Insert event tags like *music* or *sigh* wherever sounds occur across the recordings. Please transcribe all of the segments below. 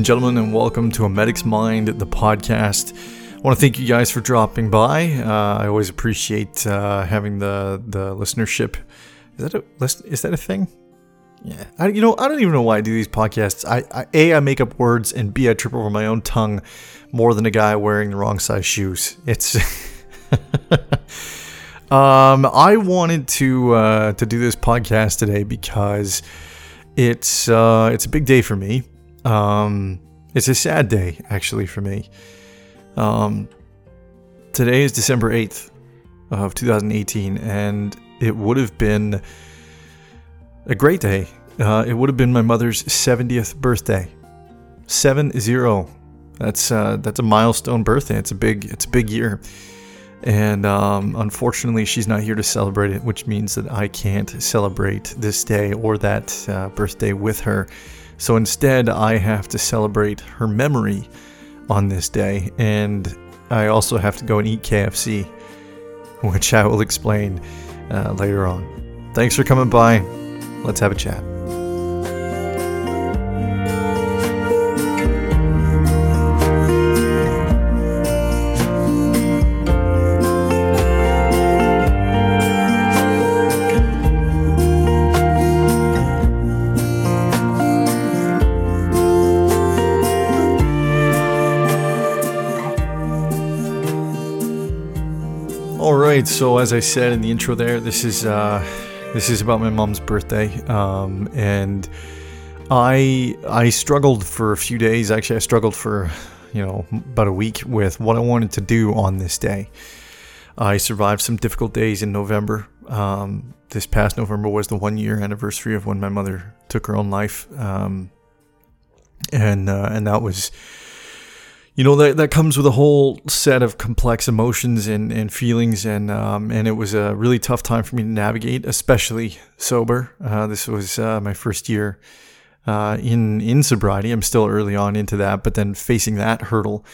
And gentlemen, and welcome to A Medic's Mind, the podcast. I want to thank you guys for dropping by. Uh, I always appreciate uh, having the the listenership. Is that a is that a thing? Yeah, I, you know, I don't even know why I do these podcasts. I, I a I make up words, and b I trip over my own tongue more than a guy wearing the wrong size shoes. It's. *laughs* um, I wanted to uh, to do this podcast today because it's uh, it's a big day for me. Um, it's a sad day, actually, for me. Um, today is December 8th of 2018, and it would have been a great day. Uh, it would have been my mother's 70th birthday. 7 0. That's uh, that's a milestone birthday. It's a big it's a big year, and um, unfortunately, she's not here to celebrate it, which means that I can't celebrate this day or that uh, birthday with her. So instead, I have to celebrate her memory on this day, and I also have to go and eat KFC, which I will explain uh, later on. Thanks for coming by. Let's have a chat. Right, so as I said in the intro there, this is uh, this is about my mom's birthday, um, and I I struggled for a few days. Actually, I struggled for you know about a week with what I wanted to do on this day. I survived some difficult days in November. Um, this past November was the one year anniversary of when my mother took her own life, um, and uh, and that was you know that that comes with a whole set of complex emotions and, and feelings and um, and it was a really tough time for me to navigate, especially sober. Uh, this was uh, my first year uh, in in sobriety. I'm still early on into that, but then facing that hurdle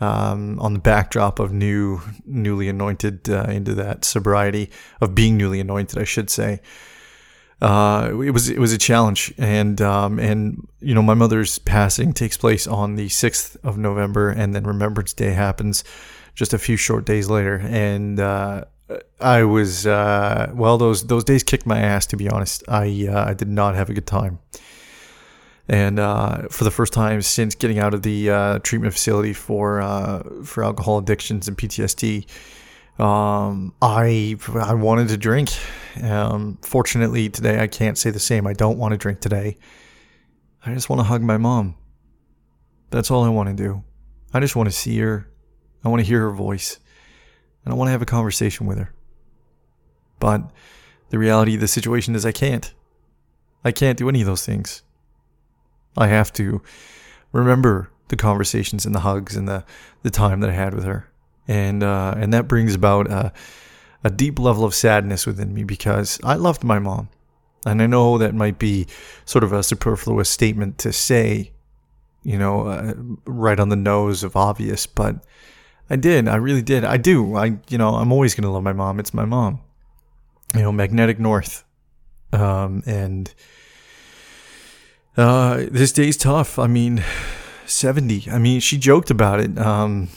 um, on the backdrop of new newly anointed uh, into that sobriety of being newly anointed, I should say uh, it was it was a challenge, and um, and you know my mother's passing takes place on the sixth of November, and then Remembrance Day happens just a few short days later, and uh, I was uh, well those those days kicked my ass to be honest. I uh, I did not have a good time, and uh, for the first time since getting out of the uh, treatment facility for for alcohol addictions and PTSD. Um, I I wanted to drink. Um, fortunately, today I can't say the same. I don't want to drink today. I just want to hug my mom. That's all I want to do. I just want to see her. I want to hear her voice. And I want to have a conversation with her. But the reality of the situation is I can't. I can't do any of those things. I have to remember the conversations and the hugs and the, the time that I had with her and uh, and that brings about a, a deep level of sadness within me because I loved my mom, and I know that might be sort of a superfluous statement to say, you know, uh, right on the nose of obvious, but I did, I really did, I do, I you know, I'm always gonna love my mom. It's my mom, you know, magnetic north, um, and. Uh, this day's tough. I mean, *sighs* 70. I mean, she joked about it. Um,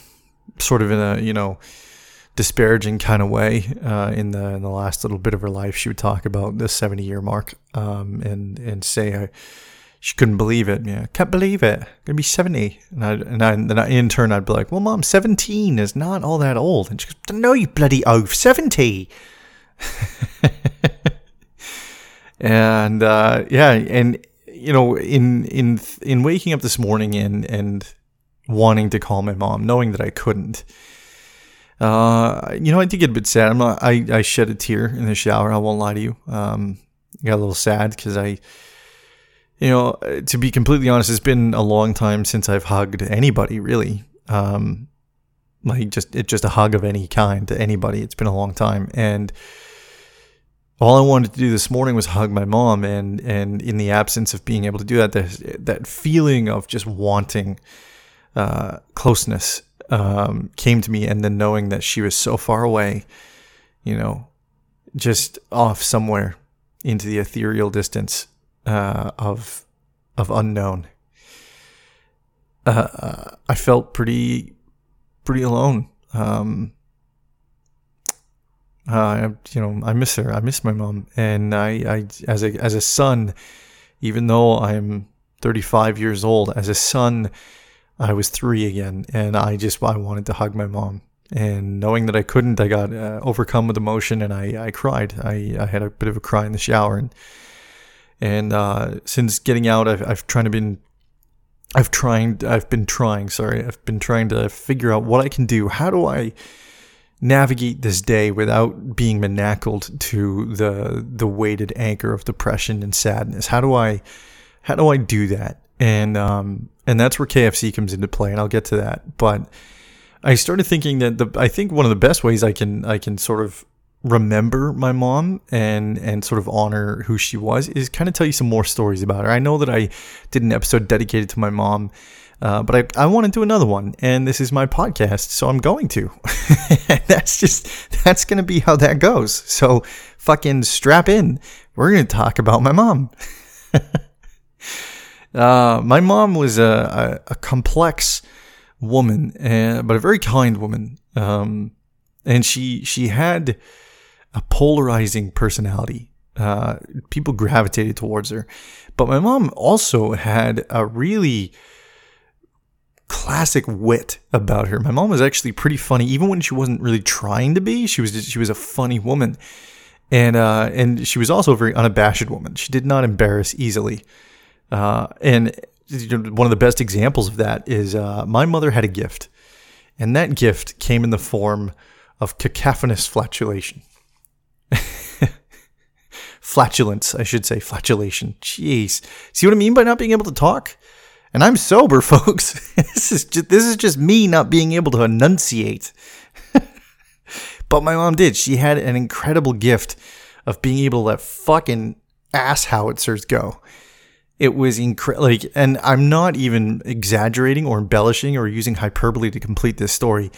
sort of in a you know disparaging kind of way uh, in the in the last little bit of her life. She would talk about the 70 year mark um, and and say uh, she couldn't believe it. Yeah, can't believe it. Gonna be 70. And I and I, and I, in turn I'd be like, well, mom, 17 is not all that old. And she goes, no, you bloody oaf, 70. *laughs* and uh, yeah, and you know, in in in waking up this morning and and wanting to call my mom, knowing that I couldn't. Uh, you know, I did get a bit sad. I'm not, I, I shed a tear in the shower. I won't lie to you. Um, got a little sad because I, you know, to be completely honest, it's been a long time since I've hugged anybody really. Um, like just, it just a hug of any kind to anybody. It's been a long time. And, all I wanted to do this morning was hug my mom, and and in the absence of being able to do that, that, that feeling of just wanting uh, closeness um, came to me, and then knowing that she was so far away, you know, just off somewhere into the ethereal distance uh, of of unknown. uh, I felt pretty pretty alone. Um, uh, you know, I miss her. I miss my mom, and I, I, as a as a son, even though I'm 35 years old, as a son, I was three again, and I just I wanted to hug my mom. And knowing that I couldn't, I got uh, overcome with emotion, and I, I cried. I, I had a bit of a cry in the shower, and and uh, since getting out, I've I've tried to been I've trying I've been trying. Sorry, I've been trying to figure out what I can do. How do I navigate this day without being manacled to the the weighted anchor of depression and sadness? How do I how do I do that? And um and that's where KFC comes into play, and I'll get to that. But I started thinking that the I think one of the best ways I can I can sort of remember my mom and and sort of honor who she was is kind of tell you some more stories about her. I know that I did an episode dedicated to my mom uh, but I, I want to do another one, and this is my podcast, so I'm going to. *laughs* that's just that's gonna be how that goes. So fucking strap in. We're gonna talk about my mom. *laughs* uh, my mom was a, a, a complex woman, uh, but a very kind woman, um, and she she had a polarizing personality. Uh, people gravitated towards her, but my mom also had a really classic wit about her. My mom was actually pretty funny, even when she wasn't really trying to be. She was just, she was a funny woman, and uh, and she was also a very unabashed woman. She did not embarrass easily, uh, and one of the best examples of that is uh, my mother had a gift, and that gift came in the form of cacophonous flatulation. *laughs* Flatulence, I should say, flatulation. Jeez. See what I mean by not being able to talk? And I'm sober, *laughs* folks. this is just, this is just me not being able to enunciate. *laughs* but my mom did. She had an incredible gift of being able to let fucking ass howitzers go. It was incredible. Like, and I'm not even exaggerating or embellishing or using hyperbole to complete this story.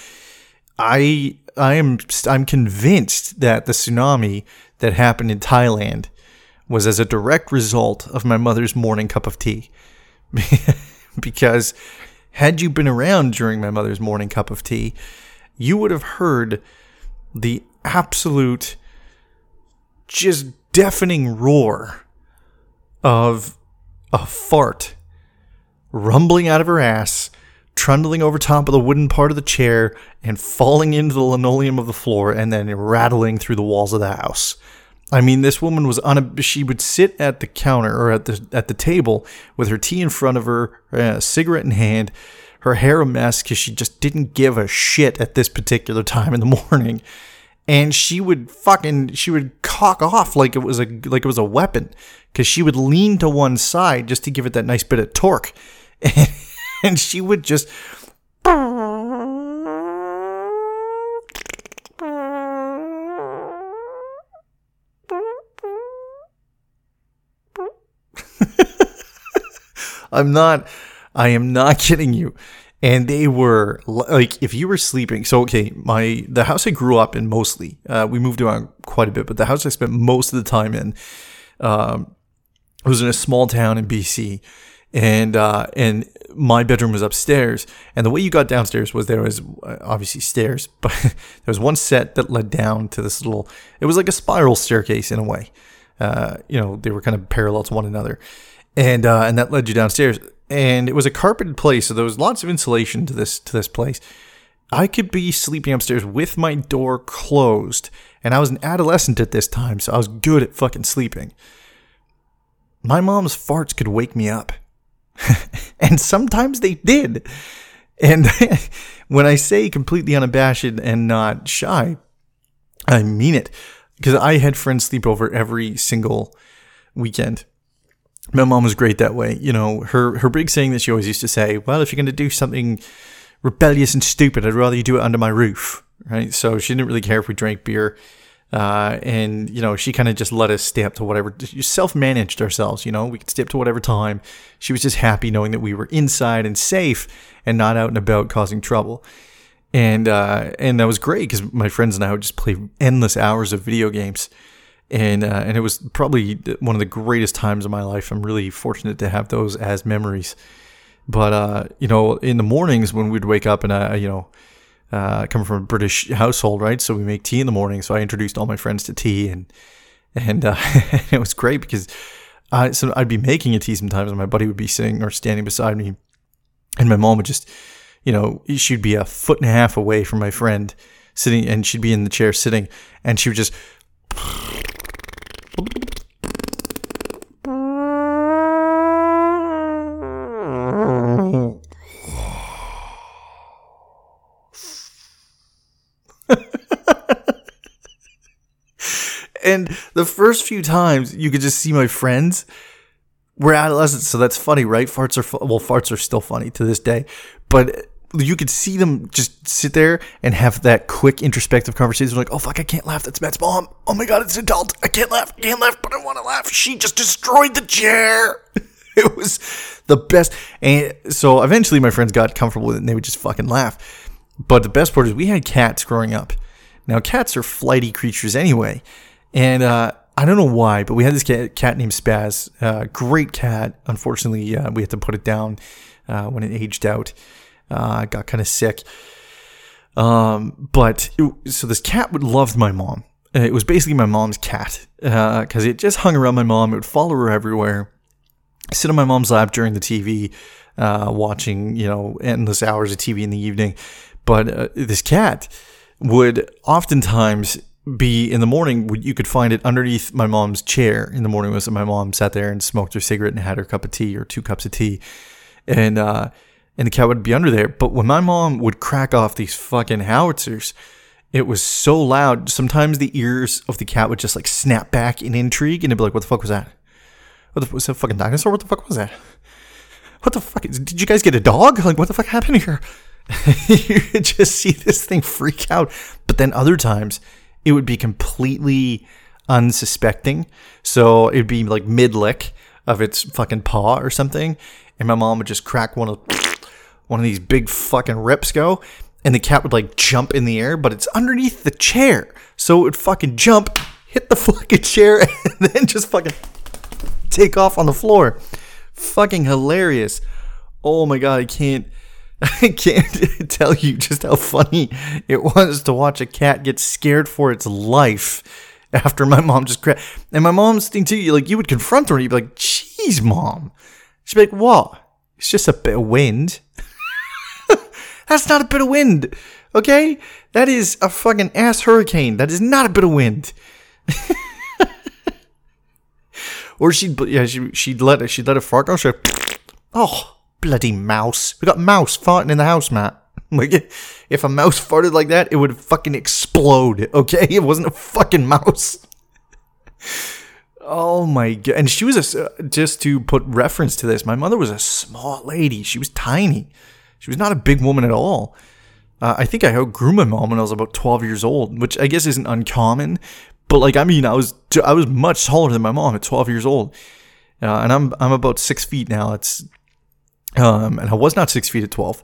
I I am I'm convinced that the tsunami that happened in Thailand was as a direct result of my mother's morning cup of tea. *laughs* because had you been around during my mother's morning cup of tea, you would have heard the absolute, just deafening roar of a fart rumbling out of her ass, trundling over top of the wooden part of the chair, and falling into the linoleum of the floor, and then rattling through the walls of the house. I mean, this woman was on a. She would sit at the counter or at the at the table with her tea in front of her, a cigarette in hand, her hair a mess because she just didn't give a shit at this particular time in the *laughs* morning, and she would fucking she would cock off like it was a like it was a weapon because she would lean to one side just to give it that nice bit of torque, and, *laughs* and she would just. *laughs* I'm not. I am not kidding you. And they were like, if you were sleeping. So okay, my the house I grew up in mostly. Uh, we moved around quite a bit, but the house I spent most of the time in um, was in a small town in BC, and uh, and my bedroom was upstairs. And the way you got downstairs was there was uh, obviously stairs, *laughs* but there was one set that led down to this little. It was like a spiral staircase in a way. Uh, you know, they were kind of parallel to one another and uh, and that led you downstairs. And it was a carpeted place, so there was lots of insulation to this to this place. I could be sleeping upstairs with my door closed, and I was an adolescent at this time, so I was good at fucking sleeping. My mom's farts could wake me up, *laughs* and sometimes they did. And *laughs* when I say completely unabashed and not shy, I mean it. Because I had friends sleep over every single weekend my mom was great that way. You know, her her big saying that she always used to say, "Well, if you're going to do something rebellious and stupid, I'd rather you do it under my roof." Right. So she didn't really care if we drank beer, uh, and you know, she kind of just let us stay up to whatever. Self managed ourselves. You know, we could stay up to whatever time. She was just happy knowing that we were inside and safe and not out and about causing trouble. And uh, and that was great because my friends and I would just play endless hours of video games and uh, and it was probably one of the greatest times of my life. I'm really fortunate to have those as memories. But uh, you know, in the mornings when we'd wake up and I, you know, uh, come from a British household, right? So we make tea in the morning. So I introduced all my friends to tea, and and uh, *laughs* it was great because I so I'd be making a tea sometimes, and my buddy would be sitting or standing beside me, and my mom would just, you know, she'd be a foot and a half away from my friend sitting, and she'd be in the chair sitting, and she would just. And the first few times you could just see my friends we're adolescents, so that's funny, right? Farts are fu- well, farts are still funny to this day, but you could see them just sit there and have that quick introspective conversation like, oh fuck, I can't laugh. That's Matt's mom. Oh my god, it's an adult. I can't laugh. I can't laugh, but I want to laugh. She just destroyed the chair. *laughs* it was the best. And so eventually my friends got comfortable with it and they would just fucking laugh. But the best part is we had cats growing up. Now cats are flighty creatures anyway. And uh, I don't know why, but we had this cat, named Spaz. Uh, great cat. Unfortunately, uh, we had to put it down uh, when it aged out. Uh, got kind of sick. Um, but it, so this cat would love my mom. Uh, It was basically my mom's cat because it just hung around my mom. It would follow her everywhere. Sit on my mom's lap during the TV, watching you know endless hours of TV in the evening. But this cat would oftentimes be in the morning. You could find it underneath my mom's chair in the morning. Was my mom sat there and smoked her cigarette and had her cup of tea or two cups of tea, and uh, and the cat would be under there. But when my mom would crack off these fucking howitzers, it was so loud. Sometimes the ears of the cat would just like snap back in intrigue, and it'd be like, "What the fuck was that? What the was that fucking dinosaur? What the fuck was that? What the fuck? Is, did you guys get a dog? Like, what the fuck happened here?" *laughs* you just see this thing freak out. But then other times, it would be completely unsuspecting. So it'd be like mid lick of its fucking paw or something, and my mom would just crack one of one of these big fucking rips go, and the cat would like jump in the air, but it's underneath the chair, so it would fucking jump, hit the *laughs* fucking chair, and then just fucking take off on the floor. Fucking hilarious. Oh my god, I can't *laughs* I can't tell you just how funny it was to watch a cat get scared for its life after my mom just cra- and my mom's thing too, like you would confront her and you'd be like, "Jeez, mom." She'd be like, "What? It's just a bit of wind." *laughs* That's not a bit of wind, okay? That is a fucking ass hurricane. That is not a bit of wind. *laughs* or she'd yeah she she'd let it she'd let it fart. Oh, oh bloody mouse! We got mouse farting in the house, Matt. *laughs* Like if a mouse farted like that, it would fucking explode. Okay, *laughs* it wasn't a fucking mouse. *laughs* Oh my god! And she was a s- just to put reference to this. My mother was a small lady. She was tiny. She was not a big woman at all. Uh, I think I outgrew my mom when I was about twelve years old, which I guess isn't uncommon. But like, I mean, I was I was much taller than my mom at twelve years old, uh, and I'm I'm about six feet now. It's um, and I was not six feet at twelve.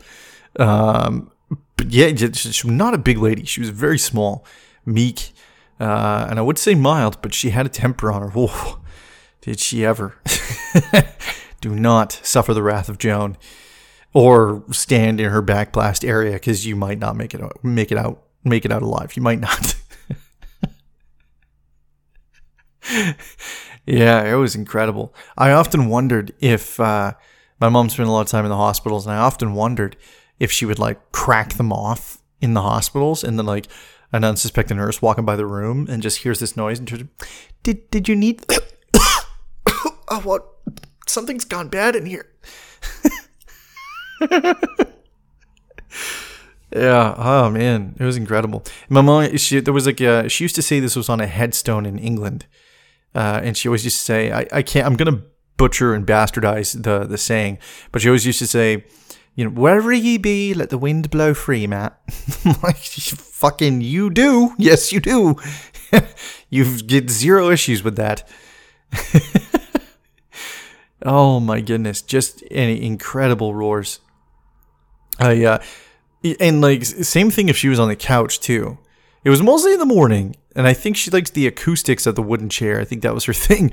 Um, but yeah, she was not a big lady. She was very small, meek, uh, and I would say mild, but she had a temper on her. Whoa, did she ever? *laughs* Do not suffer the wrath of Joan, or stand in her back blast area because you might not make it out, make it out, make it out alive. You might not. *laughs* yeah, it was incredible. I often wondered if uh, my mom spent a lot of time in the hospitals, and I often wondered if she would like crack them off in the hospitals, and then like an unsuspecting nurse walking by the room and just hears this noise and turns, did did you need? *coughs* oh, what? Something's gone bad in here. *laughs* Yeah. Oh man, it was incredible. My mom, she there was like a, she used to say this was on a headstone in England, uh, and she always used to say, I, I can't, I'm gonna butcher and bastardize the the saying, but she always used to say, you know, wherever ye be, let the wind blow free, Matt. *laughs* like fucking, you do, yes, you do. *laughs* you get zero issues with that. *laughs* oh my goodness, just any incredible roars. Uh, and like same thing if she was on the couch too. It was mostly in the morning, and I think she likes the acoustics of the wooden chair. I think that was her thing.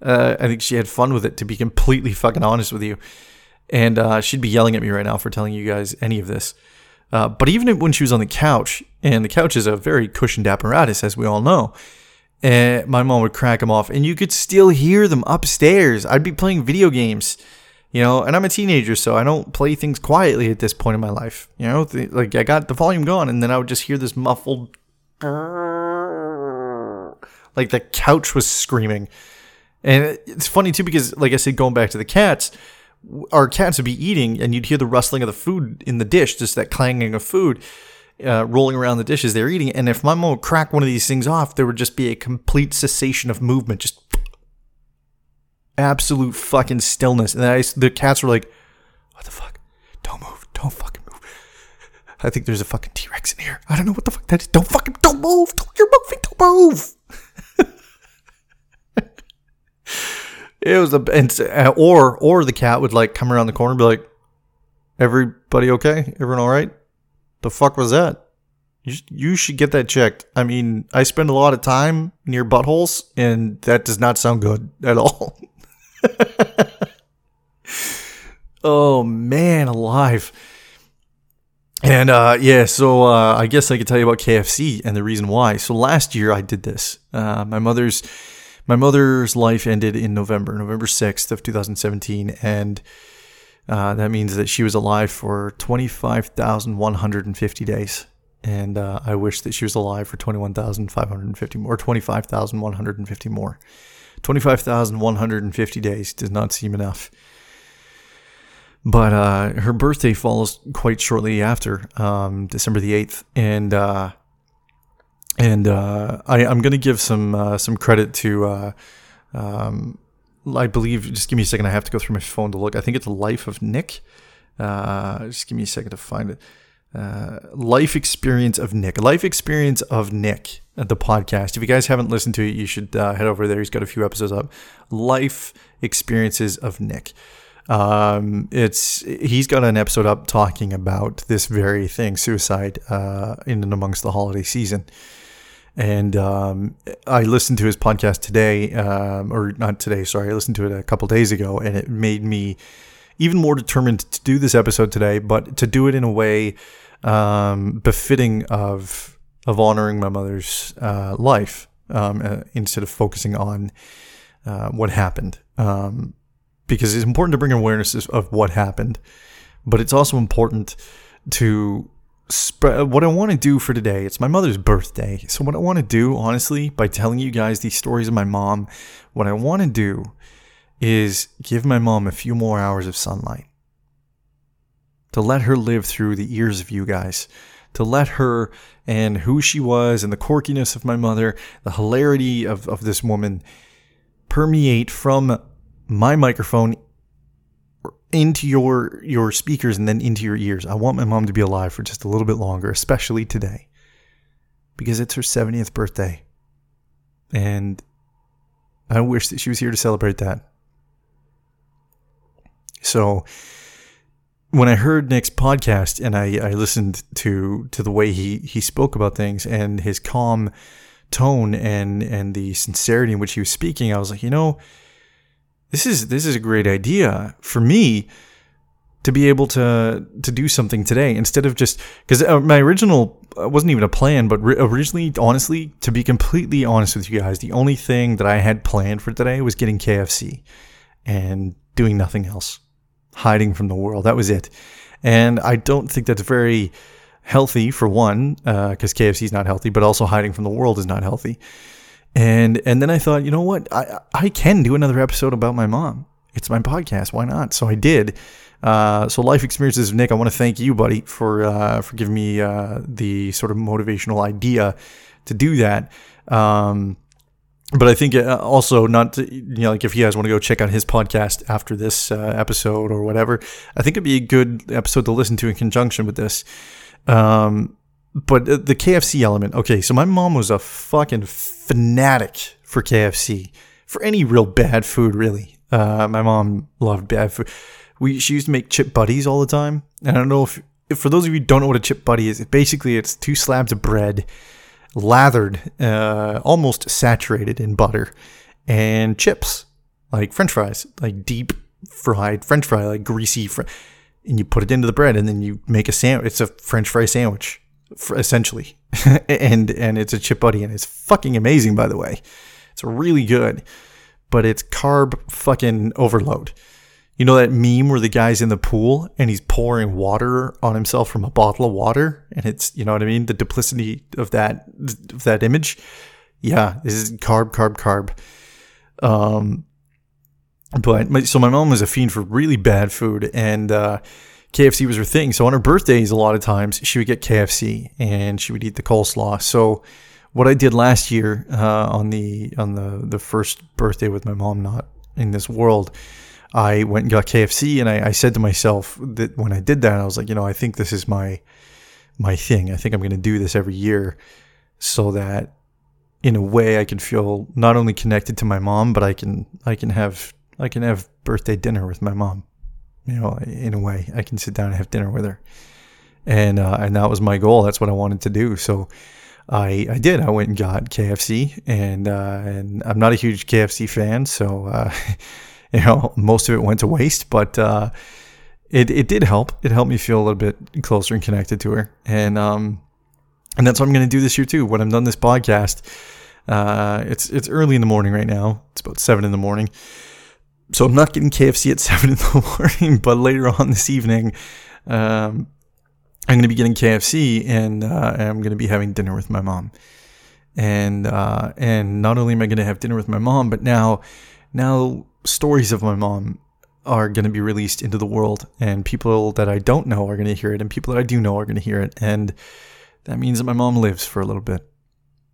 Uh, I think she had fun with it, to be completely fucking honest with you. And uh, she'd be yelling at me right now for telling you guys any of this. Uh, but even when she was on the couch, and the couch is a very cushioned apparatus, as we all know, and my mom would crack them off, and you could still hear them upstairs. I'd be playing video games, you know, and I'm a teenager, so I don't play things quietly at this point in my life. You know, like I got the volume gone, and then I would just hear this muffled, *laughs* like the couch was screaming. And it's funny too because, like I said, going back to the cats, our cats would be eating, and you'd hear the rustling of the food in the dish, just that clanging of food uh, rolling around the dishes they're eating. And if my mom would crack one of these things off, there would just be a complete cessation of movement, just absolute fucking stillness. And I, the cats were like, "What the fuck? Don't move! Don't fucking move!" I think there's a fucking T Rex in here. I don't know what the fuck that is. Don't fucking don't move! Don't you're moving! Don't move! *laughs* it was a and, uh, or or the cat would like come around the corner and be like, "Everybody okay? Everyone all right?" The fuck was that? You, you should get that checked. I mean, I spend a lot of time near buttholes, and that does not sound good at all. *laughs* oh man, alive. And uh, yeah, so uh, I guess I could tell you about KFC and the reason why. So last year I did this. Uh, my mother's my mother's life ended in November, November sixth of two thousand seventeen, and uh, that means that she was alive for 25,150 days. And uh, I wish that she was alive for 21,550 more, or 25,150 more. 25,150 days does not seem enough. But uh, her birthday falls quite shortly after, um, December the 8th. And uh, and uh, I, am going to give some uh, some credit to um, I believe, just give me a second. I have to go through my phone to look. I think it's Life of Nick. Uh, just give me a second to find it. Uh, Life Experience of Nick. Life Experience of Nick, uh, the podcast. If you guys haven't listened to it, you should uh, head over there. He's got a few episodes up. Life Experiences of Nick. Um, it's he's got an episode up talking about this very thing, suicide, uh, in and amongst the holiday season. And um, I listened to his podcast today, um, or not today, sorry, I listened to it a couple days ago, and it made me even more determined to do this episode today, but to do it in a way um, befitting of of honoring my mother's uh, life um, uh, instead of focusing on uh, what happened. Um, because it's important to bring awareness of what happened, but it's also important to spread uh, what I want to do for today. It's my mother's birthday. So what I want to do, honestly, by telling you guys these stories of my mom, what I want to do is give my mom a few more hours of sunlight. To let her live through the ears of you guys. To let her and who she was and the quirkiness of my mother, the hilarity of, of this woman permeate from my microphone into your your speakers and then into your ears. I want my mom to be alive for just a little bit longer, especially today. Because it's her 70th birthday. And I wish that she was here to celebrate that. So when I heard Nick's podcast and I, I listened to to the way he he spoke about things and his calm tone and and the sincerity in which he was speaking, I was like, you know, this is this is a great idea for me to be able to to do something today instead of just because uh, my original uh, wasn't even a plan, but originally, honestly, to be completely honest with you guys, the only thing that I had planned for today was getting KFC and doing nothing else, hiding from the world. That was it, and I don't think that's very healthy for one, because uh, KFC is not healthy, but also hiding from the world is not healthy. And and then I thought, you know what? I I can do another episode about my mom. It's my podcast. Why not? So I did. Uh, so life experiences of Nick. I want to thank you, buddy, for uh, for giving me uh, the sort of motivational idea to do that. Um, but I think uh, also not to, you know like if you guys want to go check out his podcast after this uh, episode or whatever, I think it'd be a good episode to listen to in conjunction with this. Um, but the KFC element. Okay, so my mom was a fucking fanatic for KFC for any real bad food, really. Uh, my mom loved bad food. We she used to make chip butties all the time, and I don't know if, if for those of you who don't know what a chip butty is, it basically it's two slabs of bread, lathered, uh, almost saturated in butter, and chips like French fries, like deep fried French fry, like greasy, fr- and you put it into the bread, and then you make a sandwich. It's a French fry sandwich, essentially, *laughs* and and it's a chip butty, and it's fucking amazing, by the way. It's really good, but it's carb fucking overload. You know that meme where the guy's in the pool and he's pouring water on himself from a bottle of water, and it's you know what I mean, the duplicity of that of that image. Yeah, this is carb, carb, carb. Um, but my, so my mom was a fiend for really bad food, and uh, KFC was her thing. So on her birthdays, a lot of times she would get KFC and she would eat the coleslaw. So what I did last year uh, on the on the the first birthday with my mom not in this world, I went and got KFC, and I, I said to myself that when I did that, I was like, you know, I think this is my my thing. I think I'm going to do this every year, so that in a way I can feel not only connected to my mom, but I can I can have I can have birthday dinner with my mom. You know, in a way, I can sit down and have dinner with her, and uh, and that was my goal. That's what I wanted to do. So. I, I did. I went and got KFC, and uh, and I'm not a huge KFC fan, so uh, *laughs* you know most of it went to waste. But uh, it it did help. It helped me feel a little bit closer and connected to her, and um, and that's what I'm going to do this year too. When I'm done this podcast, uh, it's it's early in the morning right now. It's about seven in the morning. So I'm not getting KFC at *laughs* seven in the morning, but later on this evening, um, I'm going to be getting KFC and, uh, I'm going to be having dinner with my mom. And uh, and not only am I going to have dinner with my mom, but now now stories of my mom are going to be released into the world, and people that I don't know are going to hear it, and people that I do know are going to hear it, and that means that my mom lives for a little bit.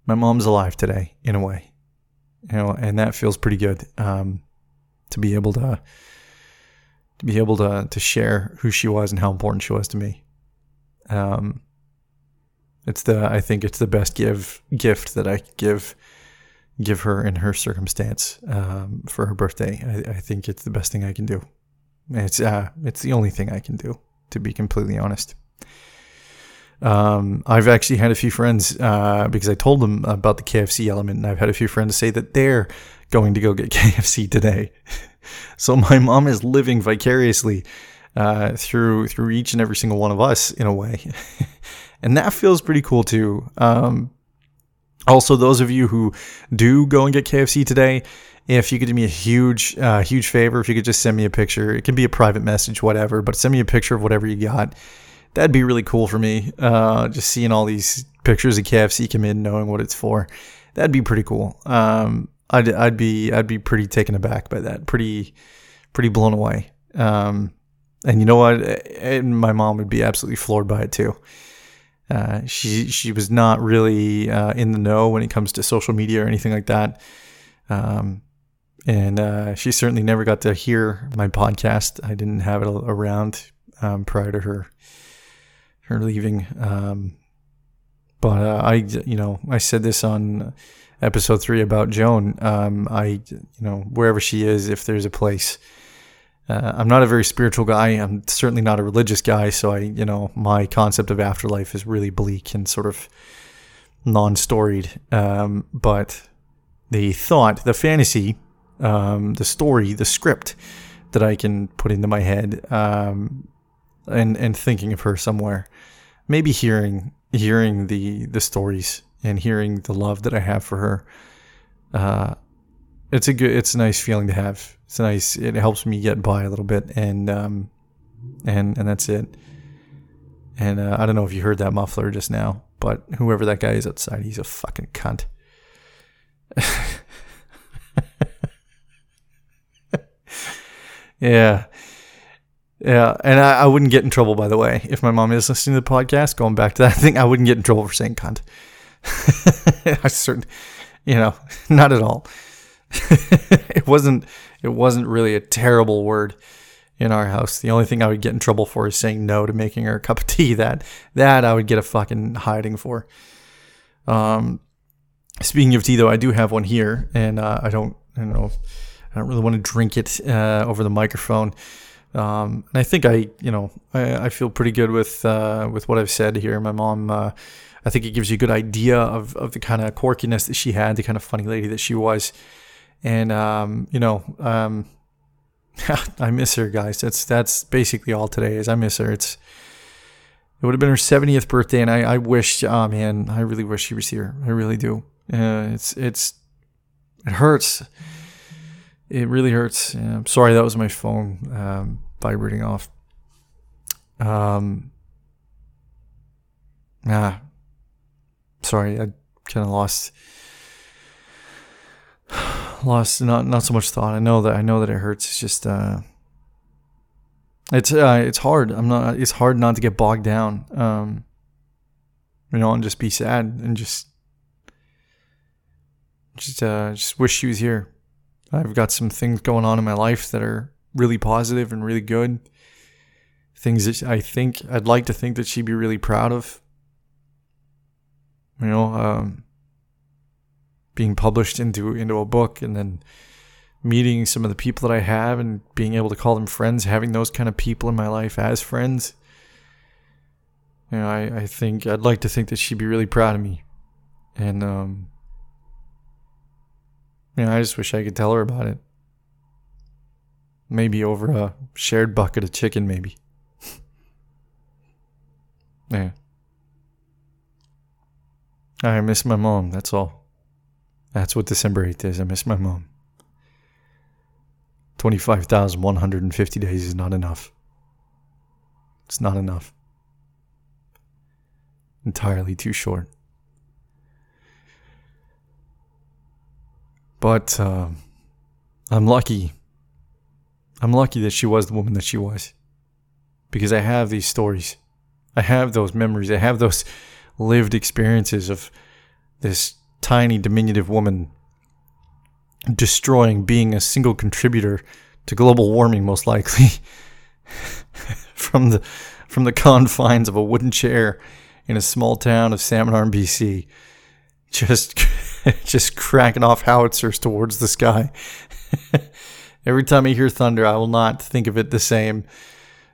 My mom's alive today, in a way, you know, and that feels pretty good. Um, to be able to to be able to to share who she was and how important she was to me. Um, it's the I think it's the best give gift that I give give her in her circumstance um, for her birthday. I, I, think it's the best thing I can do. It's uh, it's the only thing I can do, to be completely honest. Um, I've actually had a few friends uh, because I told them about the KFC element, and I've had a few friends say that they're going to go get *laughs* KFC today. *laughs* so my mom is living vicariously uh, through through each and every single one of us in a way, *laughs* and that feels pretty cool too. Um, also, those of you who do go and get KFC today, if you could do me a huge, uh, huge favor, if you could just send me a picture, it can be a private message, whatever, but send me a picture of whatever you got. That'd be really cool for me. Uh, just seeing all these pictures of KFC come in, knowing what it's for, that'd be pretty cool. Um, I'd I'd be I'd be pretty taken aback by that, pretty pretty blown away. Um, and you know what? And my mom would be absolutely floored by it too. Uh, she she was not really uh, in the know when it comes to social media or anything like that. Um, and uh, she certainly never got to hear my podcast. I didn't have it around um, prior to her her leaving. Um, but uh, I, you know, I said this on episode three about Joan. Um, I, you know, wherever she is, if there's a place. Uh, I'm not a very spiritual guy. I'm certainly not a religious guy. So I, you know, my concept of afterlife is really bleak and sort of non-storied. Um, but the thought, the fantasy, um, the story, the script that I can put into my head, um, and and thinking of her somewhere, maybe hearing hearing the the stories and hearing the love that I have for her. Uh, it's a good, it's a nice feeling to have. It's nice. It helps me get by a little bit, and um, and and that's it. And uh, I don't know if you heard that muffler just now, but whoever that guy is outside, he's a fucking cunt. *laughs* yeah. Yeah, and I, I, wouldn't get in trouble, by the way, if my mom is listening to the podcast. Going back to that *laughs* thing, I wouldn't get in trouble for saying cunt. *laughs* I certain, you know, *laughs* not at all. *laughs* it wasn't. It wasn't really a terrible word in our house. The only thing I would get in trouble for is saying no to making her a cup of tea. That that I would get a fucking hiding for. Um, speaking of tea, though, I do have one here, and uh, I don't. I don't know. I don't really want to drink it uh, over the microphone. Um, and I think I, you know, I, I feel pretty good with uh, with what I've said here. My mom uh, I think it gives you a good idea of, of the kind of quirkiness that she had, the kind of funny lady that she was. And, um, you know, um, *laughs* I miss her, guys. That's that's basically all today is. I miss her. It's it would have been her 70th birthday, and I, I wish, oh man, I really wish she was here. I really do. Uh, it's it's it hurts. It really hurts. Yeah, I'm sorry that was my phone um, vibrating off. Um, ah, sorry, I kind of lost lost not not so much thought. I know that I know that it hurts. It's just uh, it's uh, it's hard. I'm not. It's hard not to get bogged down. Um, you know, and just be sad and just just uh, just wish she was here. I've got some things going on in my life that are really positive and really good. Things that I think I'd like to think that she'd be really proud of. You know, um, being published into into a book and then meeting some of the people that I have and being able to call them friends, having those kind of people in my life as friends. You know, I, I think I'd like to think that she'd be really proud of me. And um you know, I just wish I could tell her about it. Maybe over a shared bucket of chicken, maybe. *laughs* yeah. I miss my mom, that's all. That's what December 8th is. I miss my mom. 25,150 days is not enough. It's not enough. Entirely too short. But uh, I'm lucky. I'm lucky that she was the woman that she was. Because I have these stories. I have those memories. I have those lived experiences of this tiny, diminutive woman destroying being a single contributor to global warming, most likely, *laughs* from the from the confines of a wooden chair in a small town of Salmon Arm, BC, just *laughs* just cracking off howitzers towards the sky. *laughs* Every time I hear thunder, I will not think of it the same.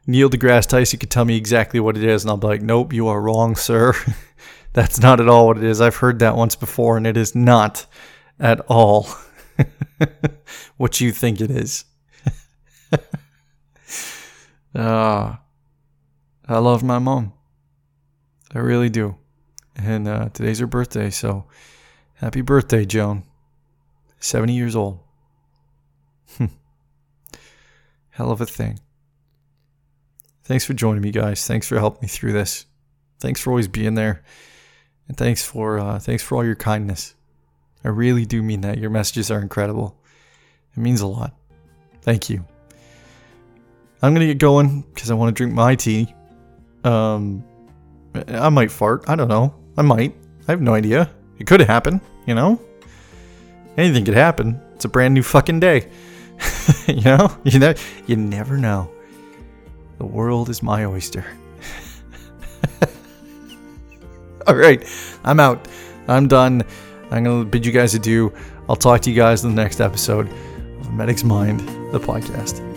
Neil deGrasse Tyson could tell me exactly what it is, and I'll be like, "Nope, you are wrong, sir." *laughs* That's not at all what it is. I've heard that once before, and it is not at all *laughs* what you think it is. uh, *laughs* I love my mom. I really do. And uh, today's her birthday, so happy birthday, Joan. 70 years old. Hell of a thing. Thanks for joining me, guys. Thanks for helping me through this. Thanks for always being there. And thanks for uh, thanks for all your kindness. I really do mean that. Your messages are incredible. It means a lot. Thank you. I'm gonna get going because I want to drink my tea. Um, I might fart. I don't know. I might. I have no idea. It could happen. You know. Anything could happen. It's a brand new fucking day. *laughs* you know. You know. You never know. The world is my oyster. *laughs* All right, I'm out. I'm done. I'm going to bid you guys adieu. I'll talk to you guys in the next episode of Medic's Mind, the podcast.